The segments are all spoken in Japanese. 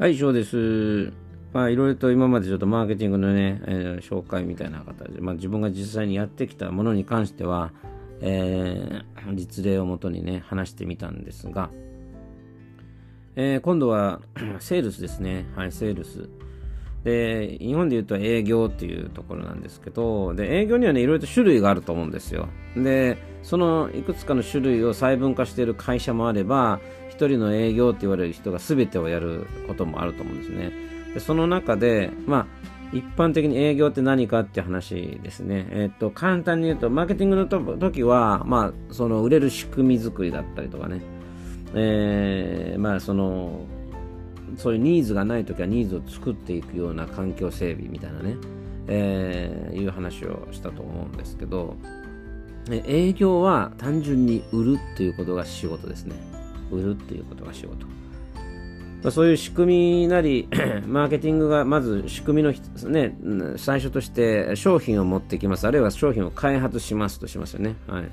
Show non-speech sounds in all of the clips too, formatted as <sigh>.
はい、以上です。まあ、いろいろと今までちょっとマーケティングのね、えー、紹介みたいな形で、まあ、自分が実際にやってきたものに関しては、えー、実例をもとにね、話してみたんですが、えー、今度は <coughs> セールスですね。はい、セールス。で、日本で言うと営業っていうところなんですけど、で、営業にはね、いろいろと種類があると思うんですよ。で、そのいくつかの種類を細分化している会社もあれば、一人の営業って言われる人が全てをやることもあると思うんですね。でその中で、まあ、一般的に営業って何かって話ですね。えっ、と、簡単に言うと、マーケティングの時は、まあ、その売れる仕組み作りだったりとかね。えー、まあ、その、そういうニーズがない時はニーズを作っていくような環境整備みたいなね、えー、いう話をしたと思うんですけど、営業は単純に売るっていうことが仕事ですね。売るっていうことが仕事。まあ、そういう仕組みなり、<clears throat> マーケティングがまず仕組みの、ね、最初として商品を持ってきます、あるいは商品を開発しますとしますよね。はい、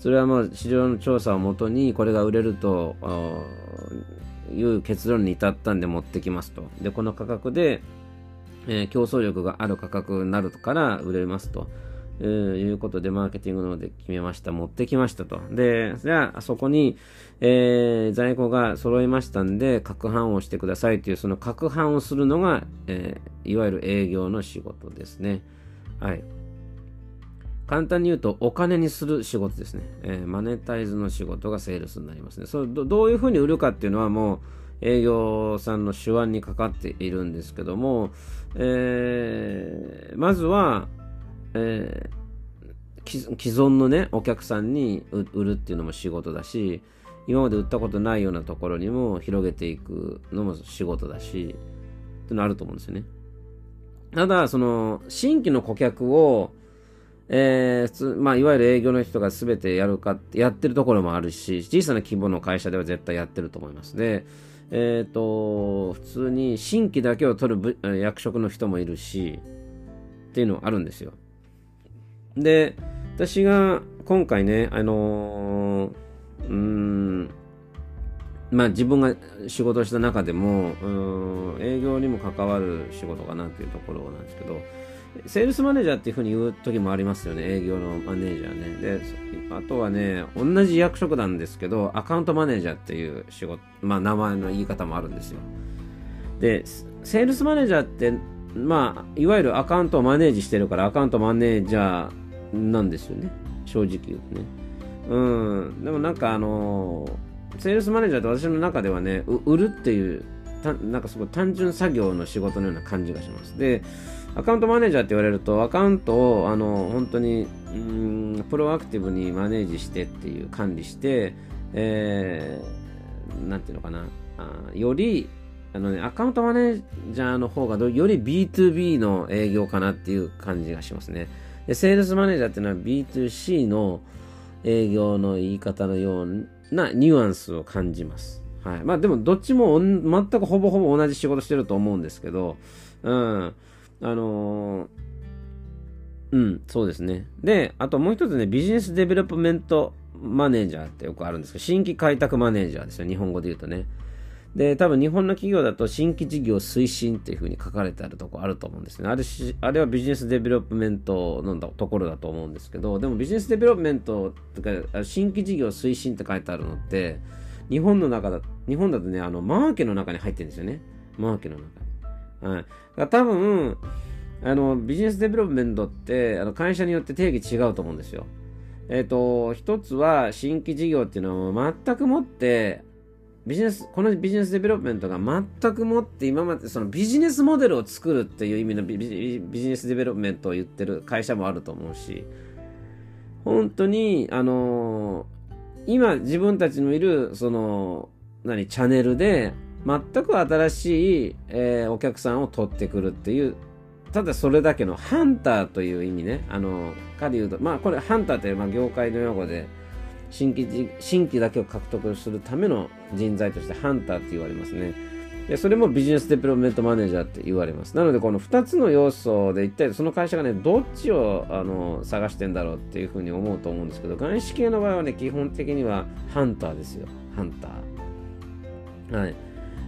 それはもう市場の調査をもとにこれが売れるという結論に至ったんで持ってきますと。で、この価格で、えー、競争力がある価格になるから売れますと。えー、いうことで、マーケティングの方で決めました。持ってきましたと。で、じゃあ、そこに、えー、在庫が揃いましたんで、攪拌をしてくださいという、その攪拌をするのが、えー、いわゆる営業の仕事ですね。はい。簡単に言うと、お金にする仕事ですね。えー、マネタイズの仕事がセールスになりますね。それどどういうふうに売るかっていうのはもう、営業さんの手腕にかかっているんですけども、えー、まずは、えー、既存のね、お客さんに売るっていうのも仕事だし、今まで売ったことないようなところにも広げていくのも仕事だし、っていうのあると思うんですよね。ただ、その、新規の顧客を、えー、普通、まあ、いわゆる営業の人が全てやるか、やってるところもあるし、小さな規模の会社では絶対やってると思います。で、えっ、ー、と、普通に新規だけを取る役職の人もいるし、っていうのはあるんですよ。で、私が今回ね、あのー、うん、まあ自分が仕事した中でも、うん、営業にも関わる仕事かなっていうところなんですけど、セールスマネージャーっていうふうに言う時もありますよね、営業のマネージャーね。で、あとはね、同じ役職なんですけど、アカウントマネージャーっていう仕事、まあ名前の言い方もあるんですよ。で、セールスマネージャーって、まあ、いわゆるアカウントをマネージしてるから、アカウントマネージャーなんですよね。正直言うとね。うん。でもなんかあの、セールスマネージャーって私の中ではね、売るっていう、なんかすごい単純作業の仕事のような感じがします。で、アカウントマネージャーって言われると、アカウントを、あの、本当に、うん、プロアクティブにマネージしてっていう管理して、えー、なんていうのかな、あより、あのね、アカウントマネージャーの方がより B2B の営業かなっていう感じがしますね。で、セールスマネージャーっていうのは B2C の営業の言い方のようなニュアンスを感じます。はい。まあでもどっちも全くほぼほぼ同じ仕事してると思うんですけど、うん。あのー、うん、そうですね。で、あともう一つね、ビジネスデベロップメントマネージャーってよくあるんですけど、新規開拓マネージャーですよ、日本語で言うとね。で、多分日本の企業だと新規事業推進っていうふうに書かれてあるとこあると思うんですね。あれし、あれはビジネスデベロップメントのところだと思うんですけど、でもビジネスデベロップメントとか、新規事業推進って書いてあるのって、日本の中だ、日本だとね、あの、マーケの中に入ってるんですよね。マーケの中に。はい。だ多分、あの、ビジネスデベロップメントって、あの、会社によって定義違うと思うんですよ。えっ、ー、と、一つは新規事業っていうのは全くもってビジネス、このビジネスデベロップメントが全くもって今までそのビジネスモデルを作るっていう意味のビジネスデベロップメントを言ってる会社もあると思うし、本当に、あのー、今自分たちのいる、その、何、チャンネルで、全く新しい、えー、お客さんを取ってくるっていう、ただそれだけのハンターという意味ね、あの、狩人、まあこれハンターってまあ業界の用語で、新規新規だけを獲得するための人材としてハンターって言われますね。でそれもビジネスデベロップメントマネージャーって言われます。なので、この2つの要素で一体その会社がね、どっちをあの探してんだろうっていうふうに思うと思うんですけど、外資系の場合はね、基本的にはハンターですよ。ハンター。はい。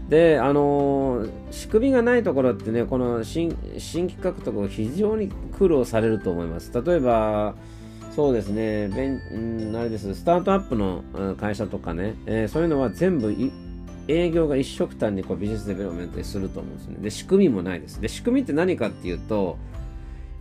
で、あのー、仕組みがないところってね、この新新規獲得を非常に苦労されると思います。例えば、そうですね、ベンんあれです、スタートアップの会社とかね、えー、そういうのは全部営業が一緒くたにこうビジネスデベロップメントにすると思うんですね。で、仕組みもないです。で、仕組みって何かっていうと、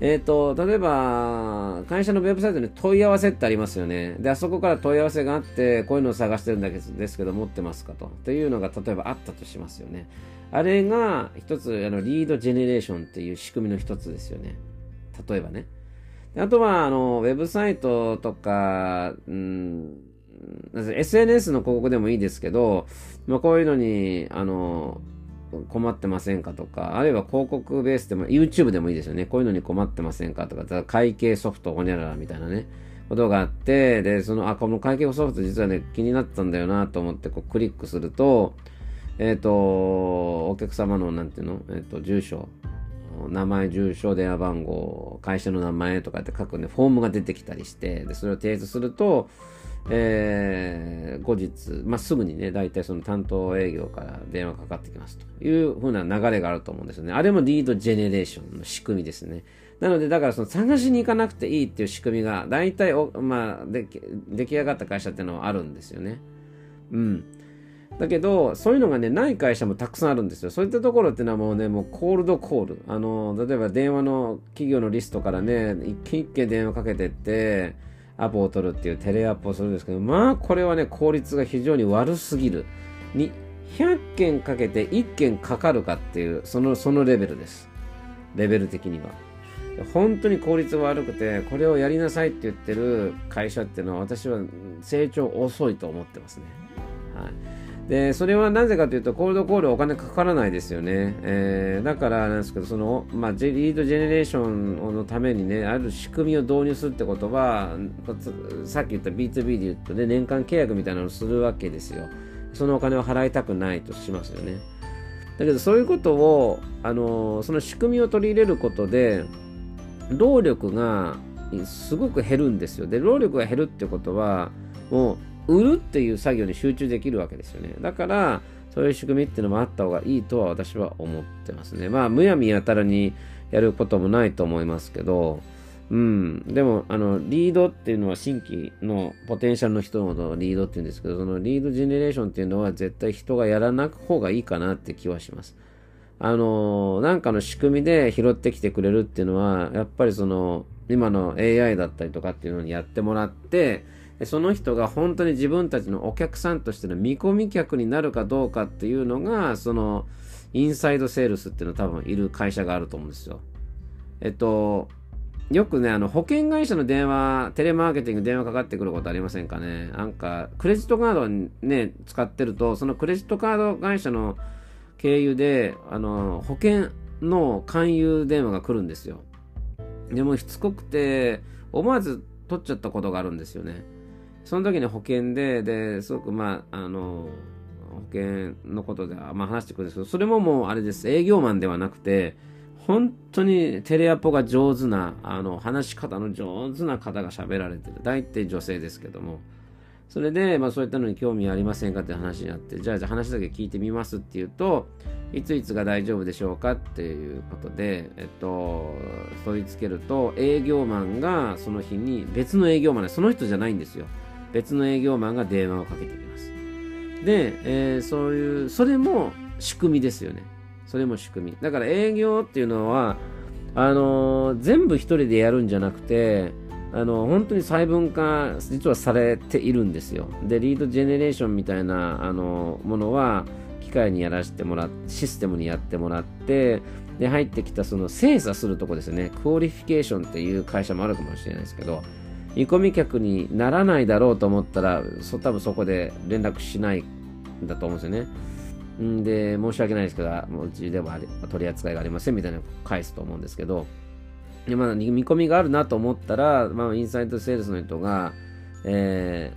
えっ、ー、と、例えば、会社のウェブサイトに問い合わせってありますよね。で、あそこから問い合わせがあって、こういうのを探してるんだけですけど、持ってますかと。というのが、例えばあったとしますよね。あれが、一つ、あの、リードジェネレーションっていう仕組みの一つですよね。例えばね。あとは、あの、ウェブサイトとか、うん、SNS の広告でもいいですけど、まあ、こういうのに、あの、困ってませんかとか、あるいは広告ベースでも、YouTube でもいいですよね。こういうのに困ってませんかとか、会計ソフトほにゃららみたいなね、ことがあって、で、その、あ、この会計ソフト実はね、気になったんだよなと思って、こうクリックすると、えっ、ー、と、お客様の、なんていうの？えっ、ー、と、住所、名前、住所、電話番号、会社の名前とかって書くね、フォームが出てきたりして、で、それを提出すると、えー、後日、まあ、すぐにね、大体その担当営業から電話かかってきますというふうな流れがあると思うんですよね。あれもリードジェネレーションの仕組みですね。なので、だからその探しに行かなくていいっていう仕組みが、大体お、まあ、で出来上がった会社っていうのはあるんですよね。うん。だけど、そういうのがね、ない会社もたくさんあるんですよ。そういったところっていうのはもうね、もうコールドコール。あの、例えば電話の企業のリストからね、一件一件電話かけてって、アポを取るっていうテレアポをするんですけど、まあこれはね、効率が非常に悪すぎる。に、100件かけて1件かかるかっていう、その、そのレベルです。レベル的には。本当に効率悪くて、これをやりなさいって言ってる会社っていうのは私は成長遅いと思ってますね。はい。で、それはなぜかというと、コールドコールお金かからないですよね。えー、だからなんですけど、その、まあ、リードジェネレーションのためにね、ある仕組みを導入するってことは、さっき言った B2B で言うとね、年間契約みたいなのをするわけですよ。そのお金を払いたくないとしますよね。だけど、そういうことを、あの、その仕組みを取り入れることで、労力がすごく減るんですよ。で、労力が減るってことは、もう、売るっていう作業に集中できるわけですよね。だから、そういう仕組みっていうのもあった方がいいとは私は思ってますね。まあ、むやみやたらにやることもないと思いますけど、うん。でも、あの、リードっていうのは新規のポテンシャルの人のリードって言うんですけど、そのリードジェネレーションっていうのは絶対人がやらなく方がいいかなって気はします。あの、なんかの仕組みで拾ってきてくれるっていうのは、やっぱりその、今の AI だったりとかっていうのにやってもらって、その人が本当に自分たちのお客さんとしての見込み客になるかどうかっていうのが、その、インサイドセールスっていうのは多分いる会社があると思うんですよ。えっと、よくね、あの、保険会社の電話、テレマーケティング電話かかってくることありませんかね。なんか、クレジットカードね、使ってると、そのクレジットカード会社の経由で、あの、保険の勧誘電話が来るんですよ。でも、しつこくて、思わず取っちゃったことがあるんですよね。その時に保険で、で、すごくまあ、あの、保険のことでは、まあ、話してくるんですけど、それももうあれです。営業マンではなくて、本当にテレアポが上手な、あの、話し方の上手な方が喋られてる。大体女性ですけども。それで、まあそういったのに興味ありませんかって話になって、じゃあじゃあ話だけ聞いてみますって言うと、いついつが大丈夫でしょうかっていうことで、えっと、取り付けると、営業マンがその日に別の営業マンで、その人じゃないんですよ。別の営業マンが電話をかけてきます。で、えー、そういう、それも仕組みですよね。それも仕組み。だから営業っていうのは、あのー、全部一人でやるんじゃなくて、あの、本当に細分化、実はされているんですよ。で、リードジェネレーションみたいな、あの、ものは、機械にやらせてもらって、システムにやってもらって、で、入ってきたその精査するとこですね。クオリフィケーションっていう会社もあるかもしれないですけど、見込み客にならないだろうと思ったら、そ多分そこで連絡しないんだと思うんですよね。んで、申し訳ないですけど、もううちでは取り扱いがありませんみたいなの返すと思うんですけど、でまだ見込みがあるなと思ったら、まあ、インサイドセールスの人が、え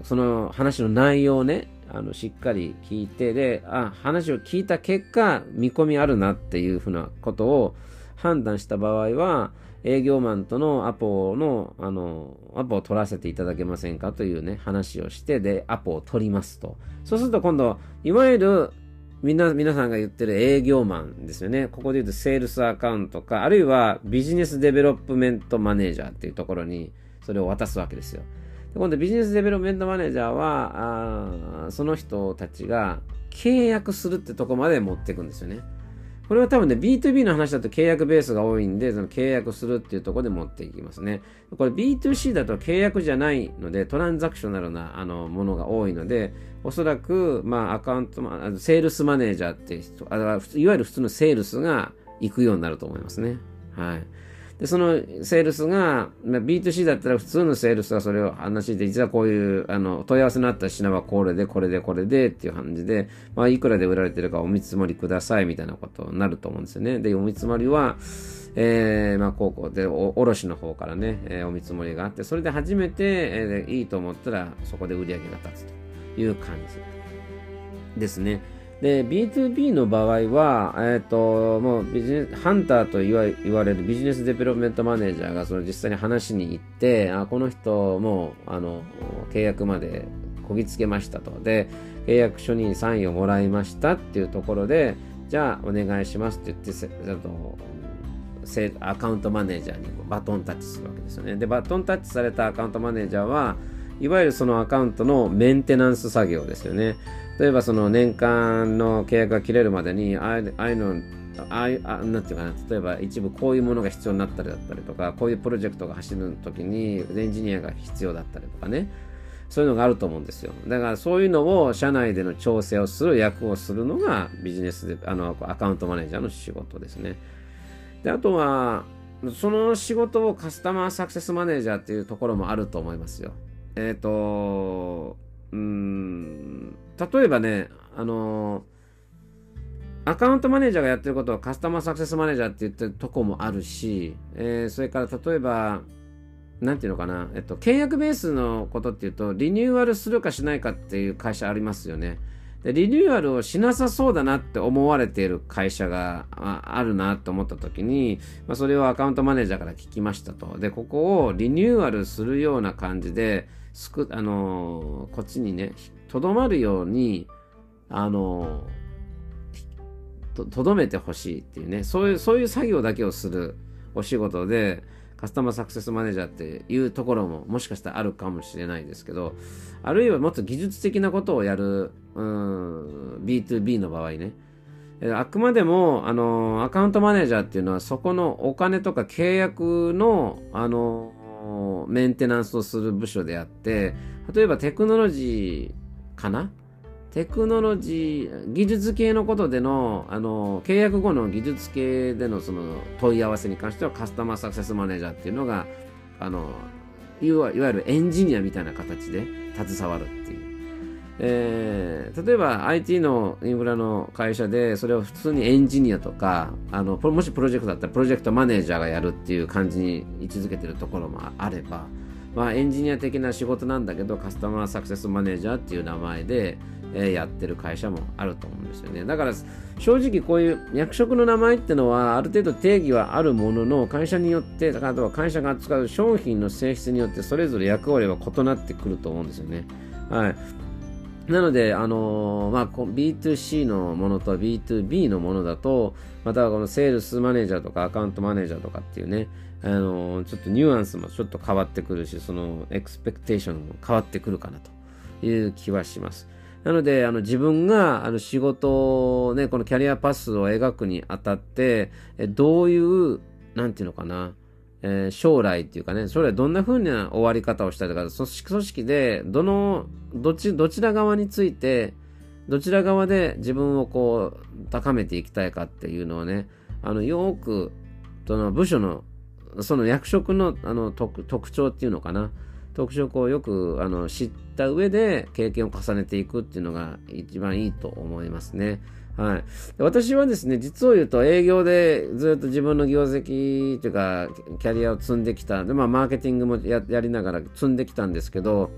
ー、その話の内容をね、あのしっかり聞いて、で、あ、話を聞いた結果、見込みあるなっていうふうなことを判断した場合は、営業マンとのアポの、あの、アポを取らせていただけませんかというね、話をして、で、アポを取りますと。そうすると今度、いわゆるみんな、皆さんが言ってる営業マンですよね。ここで言うとセールスアカウントか、あるいはビジネスデベロップメントマネージャーっていうところにそれを渡すわけですよ。で今度ビジネスデベロップメントマネージャーは、あその人たちが契約するってとこまで持っていくんですよね。これは多分ね、B2B の話だと契約ベースが多いんで、その契約するっていうところで持っていきますね。これ B2C だと契約じゃないので、トランザクショナルなあのものが多いので、おそらく、まあ、アカウント、セールスマネージャーって人、あいわゆる普通のセールスが行くようになると思いますね。はい。で、そのセールスが、まあ、B2C だったら普通のセールスがそれを話して、実はこういう、あの、問い合わせのあった品はこれで、これで、これでっていう感じで、まあ、いくらで売られてるかお見積もりくださいみたいなことになると思うんですよね。で、お見積もりは、えー、まあ、高校でお、卸の方からね、えー、お見積もりがあって、それで初めて、えー、いいと思ったら、そこで売り上げが立つという感じですね。で、B2B の場合は、えっ、ー、と、もうビジネス、ハンターと言われるビジネスデベロメントマネージャーがその実際に話に行って、あ、この人も、あの、契約までこぎつけましたと。で、契約書にサインをもらいましたっていうところで、じゃあお願いしますって言って、あとアカウントマネージャーにバトンタッチするわけですよね。で、バトンタッチされたアカウントマネージャーは、いわゆるそのアカウントのメンテナンス作業ですよね。例えばその年間の契約が切れるまでに、ああいうの、ああいう、なんていうかな、例えば一部こういうものが必要になったりだったりとか、こういうプロジェクトが走るときにエンジニアが必要だったりとかね、そういうのがあると思うんですよ。だからそういうのを社内での調整をする役をするのがビジネスで、あの、アカウントマネージャーの仕事ですね。で、あとは、その仕事をカスタマーサクセスマネージャーっていうところもあると思いますよ。えっ、ー、と、うん、例えばね、あのアカウントマネージャーがやってることはカスタマーサクセスマネージャーって言ってるとこもあるし、えー、それから例えば、なんていうのかな、えっと、契約ベースのことっていうと、リニューアルするかしないかっていう会社ありますよね。でリニューアルをしなさそうだなって思われている会社があるなと思った時に、まあ、それをアカウントマネージャーから聞きましたと。で、ここをリニューアルするような感じで、すく、あのー、こっちにね、とどまるように、あのー、とどめてほしいっていうね、そういう、そういう作業だけをするお仕事で、カスタマーサクセスマネージャーっていうところももしかしたらあるかもしれないですけど、あるいはもっと技術的なことをやる、うん、B2B の場合ね、あくまでも、あの、アカウントマネージャーっていうのは、そこのお金とか契約の、あの、メンテナンスをする部署であって、例えばテクノロジーかな？テクノロジー、技術系のことでの、あの、契約後の技術系でのその問い合わせに関してはカスタマーサクセスマネージャーっていうのが、あの、いわゆるエンジニアみたいな形で携わるっていう。えー、例えば IT のインフラの会社でそれを普通にエンジニアとかあのもしプロジェクトだったらプロジェクトマネージャーがやるっていう感じに位置づけてるところもあれば、まあ、エンジニア的な仕事なんだけどカスタマーサクセスマネージャーっていう名前で、えー、やってる会社もあると思うんですよね。だから正直こういう役職の名前っていうのはある程度定義はあるものの会社によってあとは会社が扱う商品の性質によってそれぞれ役割は異なってくると思うんですよね。はい。なので、あのー、まあ、B2C のものと B2B のものだと、またこのセールスマネージャーとかアカウントマネージャーとかっていうね、あのー、ちょっとニュアンスもちょっと変わってくるし、そのエクスペクテーションも変わってくるかなという気はします。なので、あの自分があの仕事をね、このキャリアパスを描くにあたって、どういう、なんていうのかな、えー、将来っていうかね、将来どんな風な終わり方をしたいとか、組織組織で、どの、どち、どちら側について、どちら側で自分をこう、高めていきたいかっていうのをね、あの、よく、その部署の、その役職のあの特特徴っていうのかな、特色をよくあの知った上で経験を重ねていくっていうのが一番いいと思いますね。はい。私はですね、実を言うと営業でずっと自分の業績というか、キャリアを積んできた。で、まあ、マーケティングもやりながら積んできたんですけど、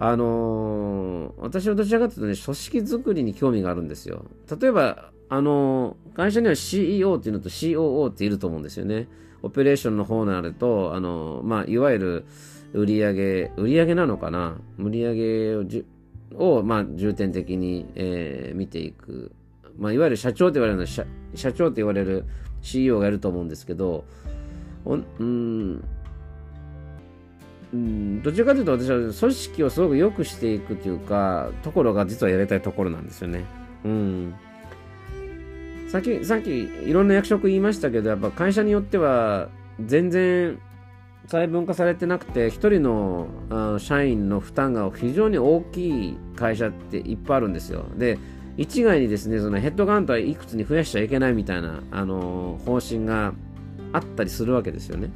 あのー、私はどちらかというとね、組織づくりに興味があるんですよ。例えば、あのー、会社には CEO っていうのと COO っていると思うんですよね。オペレーションの方になると、あのー、まあ、いわゆる売上売上なのかな？売上をを、まあ、重点的に、えー、見ていくまあ、いわゆる社長って言われるの社社長って言われる CEO がいると思うんですけど、うんうん、どちらかというと私は組織をすごく良くしていくというか、ところが実はやりたいところなんですよね。うん。さっき、さっきいろんな役職言いましたけど、やっぱ会社によっては全然細分化されてなくて、一人のあ社員の負担が非常に大きい会社っていっぱいあるんですよ。で、一概にですね、そのヘッドカウントはいくつに増やしちゃいけないみたいな、あの方針があったりするわけですよね。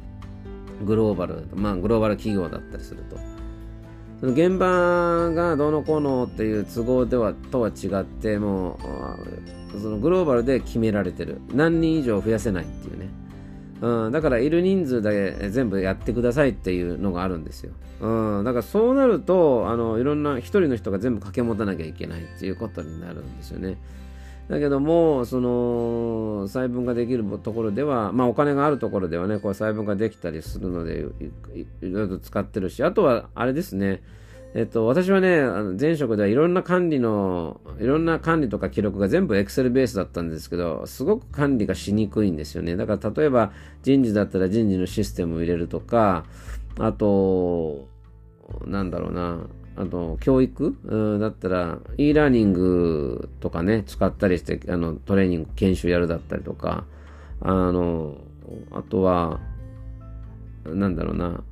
グローバル、まあグローバル企業だったりすると。その現場がどうのこうのっていう都合ではとは違って、もう、そのグローバルで決められてる。何人以上増やせないっていうね。うん、だからいる人数で全部やってくださいっていうのがあるんですよ。うん、だからそうなると、あの、いろんな一人の人が全部掛け持たなきゃいけないっていうことになるんですよね。だけども、その、細分化できるところでは、まあお金があるところではね、こう細分化できたりするのでい、いろいろ使ってるし、あとは、あれですね、えっと、私はね、あの前職ではいろんな管理の、いろんな管理とか記録が全部 Excel ベースだったんですけど、すごく管理がしにくいんですよね。だから例えば人事だったら人事のシステムを入れるとか、あと、なんだろうな、あと、教育、だったら、e ラーニングとかね、使ったりして、あの、トレーニング、研修やるだったりとか、あの、あとは、なんだろうな、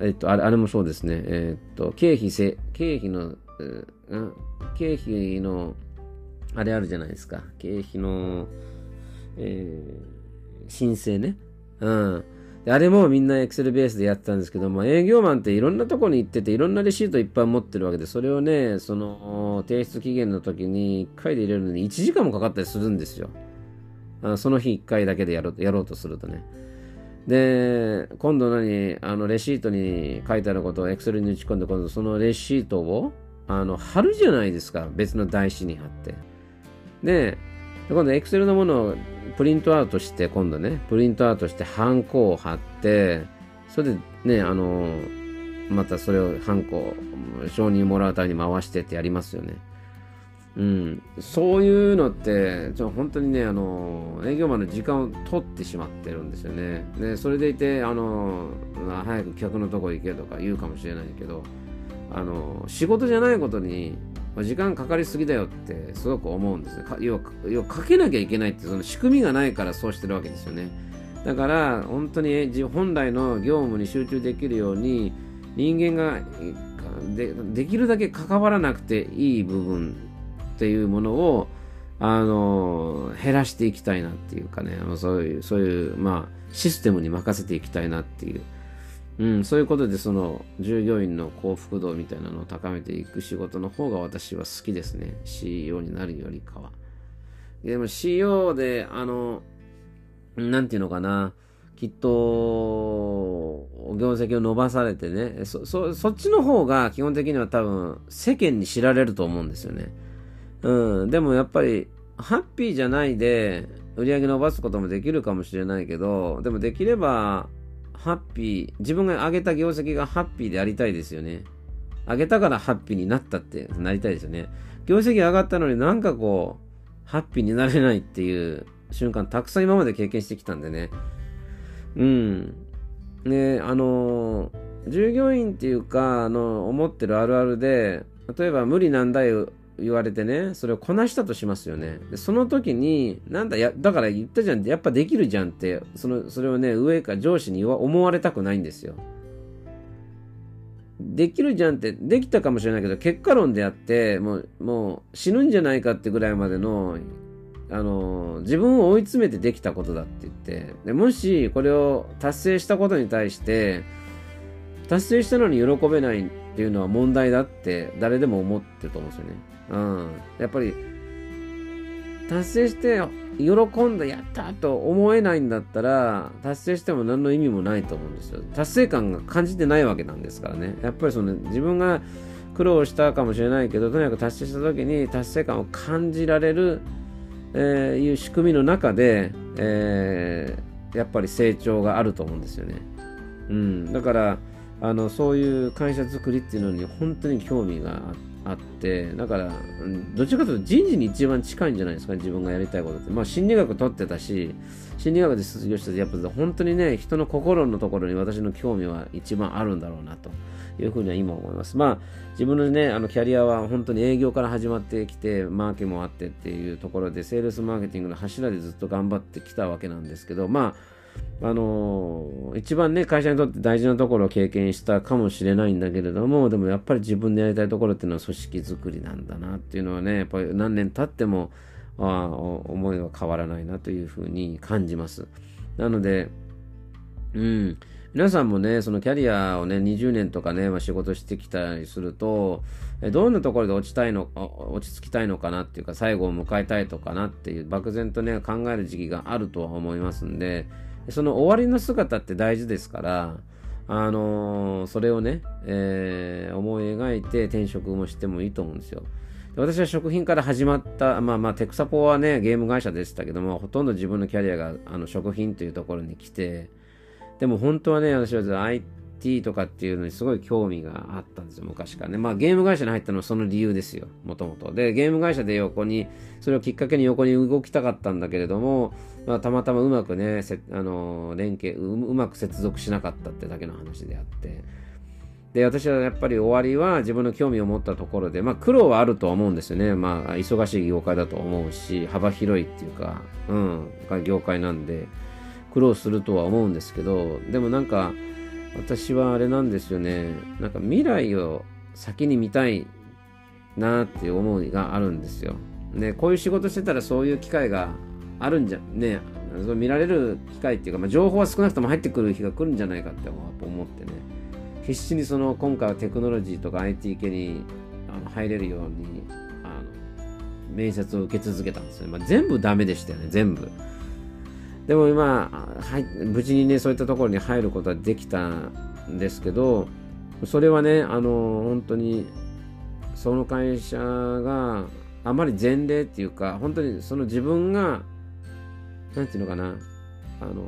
えっと、あれ、あれもそうですね、えっと、経費せ、経費の、経費の、あれあるじゃないですか、経費の、えー、申請ね。うん。あれもみんな Excel ベースでやってたんですけども、営業マンっていろんなとこに行ってて、いろんなレシートいっぱい持ってるわけで、それをね、その、提出期限の時に1回で入れるのに1時間もかかったりするんですよ。あその日1回だけでやろうやろうとするとね。で、今度何、あの、レシートに書いてあることを Excel に打ち込んで、今度そのレシートを、あの、貼るじゃないですか。別の台紙に貼って。で、今度 Excel のものをプリントアウトして、今度ね、プリントアウトして、ハンコを貼って、それでね、あの、またそれをハンコ、承認もらうために回してってやりますよね。うん、そういうのって、ちょ本当にね、あの、営業マンの時間を取ってしまってるんですよね。で、それでいて、あの、まあ早く客のとこ行けとか言うかもしれないけど、あの、仕事じゃないことに時間かかりすぎだよってすごく思うんですよ。要は、要はかけなきゃいけないってその仕組みがないからそうしてるわけですよね。だから本当に本来の業務に集中できるように人間がでできるだけ関わらなくていい部分っていうものをあの減らしていきたいなっていうかねそういうそういうまあシステムに任せていきたいなっていううん、そういうことでその従業員の幸福度みたいなのを高めていく仕事の方が私は好きですね。CEO になるよりかは。でも CEO で、あの、なんていうのかな、きっと、業績を伸ばされてね、そ、そ、そっちの方が基本的には多分世間に知られると思うんですよね。うん、でもやっぱり、ハッピーじゃないで売り上げ伸ばすこともできるかもしれないけど、でもできれば、ハッピー、自分が上げた業績がハッピーでありたいですよね。上げたからハッピーになったってなりたいですよね。業績上がったのになんかこう、ハッピーになれないっていう瞬間たくさん今まで経験してきたんでね。うん。ね、あの、従業員っていうか、あの、思ってるあるあるで、例えば無理難題言われてね、それをこなしたとしますよね。でその時に、なんだ、や、だから言ったじゃん、やっぱできるじゃんって、その、それをね、上か上司に思われたくないんですよ。できるじゃんって、できたかもしれないけど、結果論であって、もう、もう死ぬんじゃないかってぐらいまでの、あの、自分を追い詰めてできたことだって言って、でもしこれを達成したことに対して、達成したのに喜べないっていうのは問題だって誰でも思ってると思うんですよね。うん。やっぱり、達成して喜んだ、やったと思えないんだったら、達成しても何の意味もないと思うんですよ。達成感が感じてないわけなんですからね。やっぱりその自分が苦労したかもしれないけど、とにかく達成した時に達成感を感じられる、えー、いう仕組みの中で、えー、やっぱり成長があると思うんですよね。うん。だから、あのそういう会社づくりっていうのに本当に興味があってあってだからどっちかというと人事に一番近いんじゃないですか自分がやりたいことって。まあ心理学取ってたし心理学で卒業してやっぱ本当にね人の心のところに私の興味は一番あるんだろうなというふうには今思います。まあ自分のねあのキャリアは本当に営業から始まってきてマーケもあってっていうところでセールスマーケティングの柱でずっと頑張ってきたわけなんですけどまああの一番ね、会社にとって大事なところを経験したかもしれないんだけれども、でもやっぱり自分でやりたいところっていうのは組織づくりなんだなっていうのはね、やっぱり何年経っても、あ思いは変わらないなというふうに感じます。なので、うん、皆さんもね、そのキャリアをね、20年とかね、まあ、仕事してきたりすると、どんなところで落ちたいの、落ち着きたいのかなっていうか、最後を迎えたいとかなっていう、漠然とね、考える時期があるとは思いますんで、その終わりの姿って大事ですから、あのー、それをね、えー、思い描いて転職もしてもいいと思うんですよ。私は食品から始まった、まあまあ、テクサポはね、ゲーム会社でしたけども、ほとんど自分のキャリアがあの食品というところに来て、でも本当はね、私は IT t とかっていうのにすごい興味があったんですよ、昔からね。まあゲーム会社に入ったのはその理由ですよ、もともと。で、ゲーム会社で横に、それをきっかけに横に動きたかったんだけれども、まあ、たまたまうまくね、あの連携う、うまく接続しなかったってだけの話であって。で、私はやっぱり終わりは自分の興味を持ったところで、まあ苦労はあるとは思うんですよね。まあ忙しい業界だと思うし、幅広いっていうか、うん、業界なんで、苦労するとは思うんですけど、でもなんか、私はあれなんですよね。なんか未来を先に見たいなっていう思いがあるんですよ。で、こういう仕事してたらそういう機会があるんじゃ、ね、見られる機会っていうか、まあ、情報は少なくとも入ってくる日が来るんじゃないかって思ってね、必死にその今回はテクノロジーとか IT 系にあの入れるようにあの面接を受け続けたんですよね。まあ、全部ダメでしたよね、全部。でも今、はい、無事にね、そういったところに入ることはできたんですけど、それはね、あの、本当に、その会社があまり前例っていうか、本当にその自分がなんていうのかな、あの、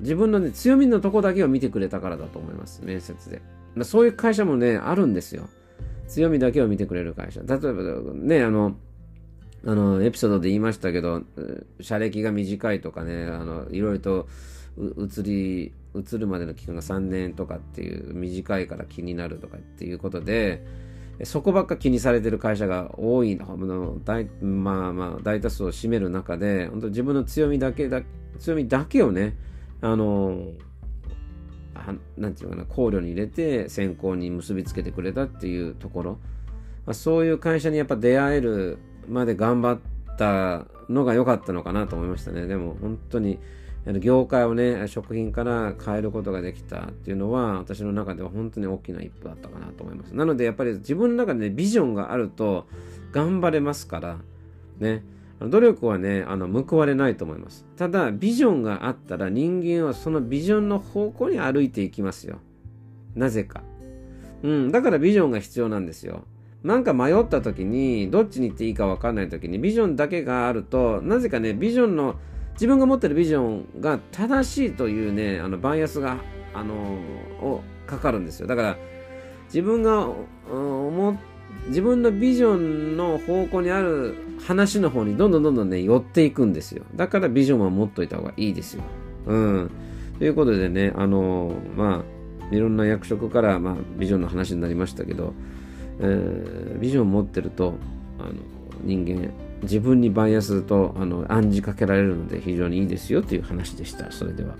自分のね、強みのとこだけを見てくれたからだと思います、面接で。そういう会社もね、あるんですよ。強みだけを見てくれる会社。例えばね、あの、あの、エピソードで言いましたけど、社歴が短いとかね、あの、いろいろと移り、移るまでの期間が3年とかっていう短いから気になるとかっていうことで、そこばっか気にされてる会社が多いの。大,、まあまあ、大多数を占める中で本当自分の強みだけだ強みだけをねあのなんていうかな考慮に入れて選考に結びつけてくれたっていうところ、まあ、そういう会社にやっぱ出会えるまで頑張ったのが良かったのかなと思いましたねでも本当に業界をね、食品から変えることができたっていうのは、私の中では本当に大きな一歩だったかなと思います。なので、やっぱり自分の中で、ね、ビジョンがあると頑張れますから、ね、努力はね、あの報われないと思います。ただ、ビジョンがあったら人間はそのビジョンの方向に歩いていきますよ。なぜか。うん、だからビジョンが必要なんですよ。なんか迷った時に、どっちに行っていいか分かんない時に、ビジョンだけがあると、なぜかね、ビジョンの自分が持ってるビジョンが正しいというね、あのバイアスが、あのをかかるんですよ。だから、自分が思自分のビジョンの方向にある話の方にどんどんどんどんね、寄っていくんですよ。だからビジョンは持っといた方がいいですよ。うん。ということでね、あのまあ、いろんな役職から、まあ、ビジョンの話になりましたけど、えー、ビジョンを持ってると、あの、人間、自分にバイアスとあの暗示かけられるので非常にいいですよという話でした。それでは。